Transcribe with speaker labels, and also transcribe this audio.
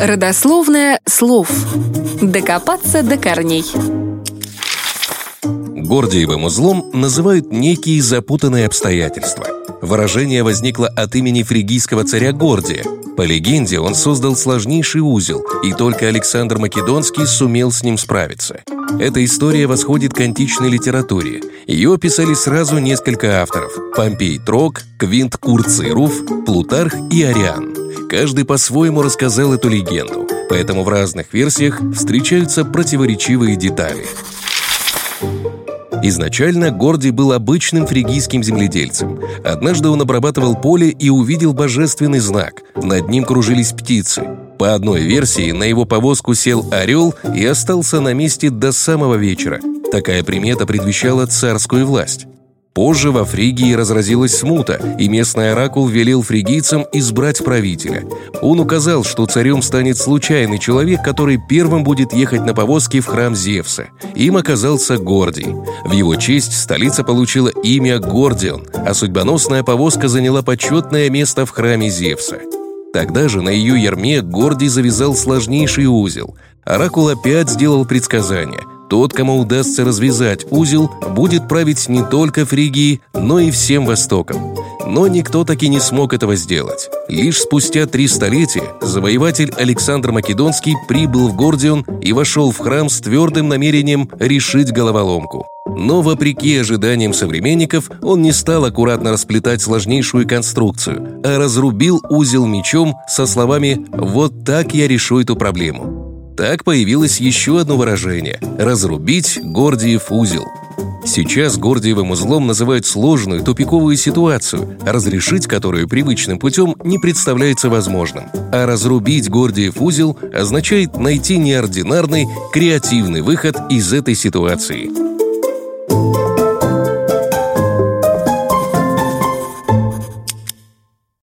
Speaker 1: Родословное слов. Докопаться до корней.
Speaker 2: Гордиевым узлом называют некие запутанные обстоятельства. Выражение возникло от имени фригийского царя Гордия. По легенде, он создал сложнейший узел, и только Александр Македонский сумел с ним справиться. Эта история восходит к античной литературе. Ее описали сразу несколько авторов – Помпей Трок, Квинт Курций Руф, Плутарх и Ариан. Каждый по-своему рассказал эту легенду, поэтому в разных версиях встречаются противоречивые детали. Изначально Гордий был обычным фригийским земледельцем. Однажды он обрабатывал поле и увидел божественный знак. Над ним кружились птицы. По одной версии, на его повозку сел орел и остался на месте до самого вечера. Такая примета предвещала царскую власть. Позже во Фригии разразилась смута, и местный оракул велел фригийцам избрать правителя. Он указал, что царем станет случайный человек, который первым будет ехать на повозке в храм Зевса. Им оказался Гордий. В его честь столица получила имя Гордион, а судьбоносная повозка заняла почетное место в храме Зевса. Тогда же на ее ярме Гордий завязал сложнейший узел. Оракул опять сделал предсказание – тот, кому удастся развязать узел, будет править не только Фригией, но и всем Востоком. Но никто таки не смог этого сделать. Лишь спустя три столетия завоеватель Александр Македонский прибыл в Гордион и вошел в храм с твердым намерением решить головоломку. Но, вопреки ожиданиям современников, он не стал аккуратно расплетать сложнейшую конструкцию, а разрубил узел мечом со словами «Вот так я решу эту проблему». Так появилось еще одно выражение – «разрубить Гордиев узел». Сейчас Гордиевым узлом называют сложную тупиковую ситуацию, разрешить которую привычным путем не представляется возможным. А разрубить Гордиев узел означает найти неординарный, креативный выход из этой ситуации –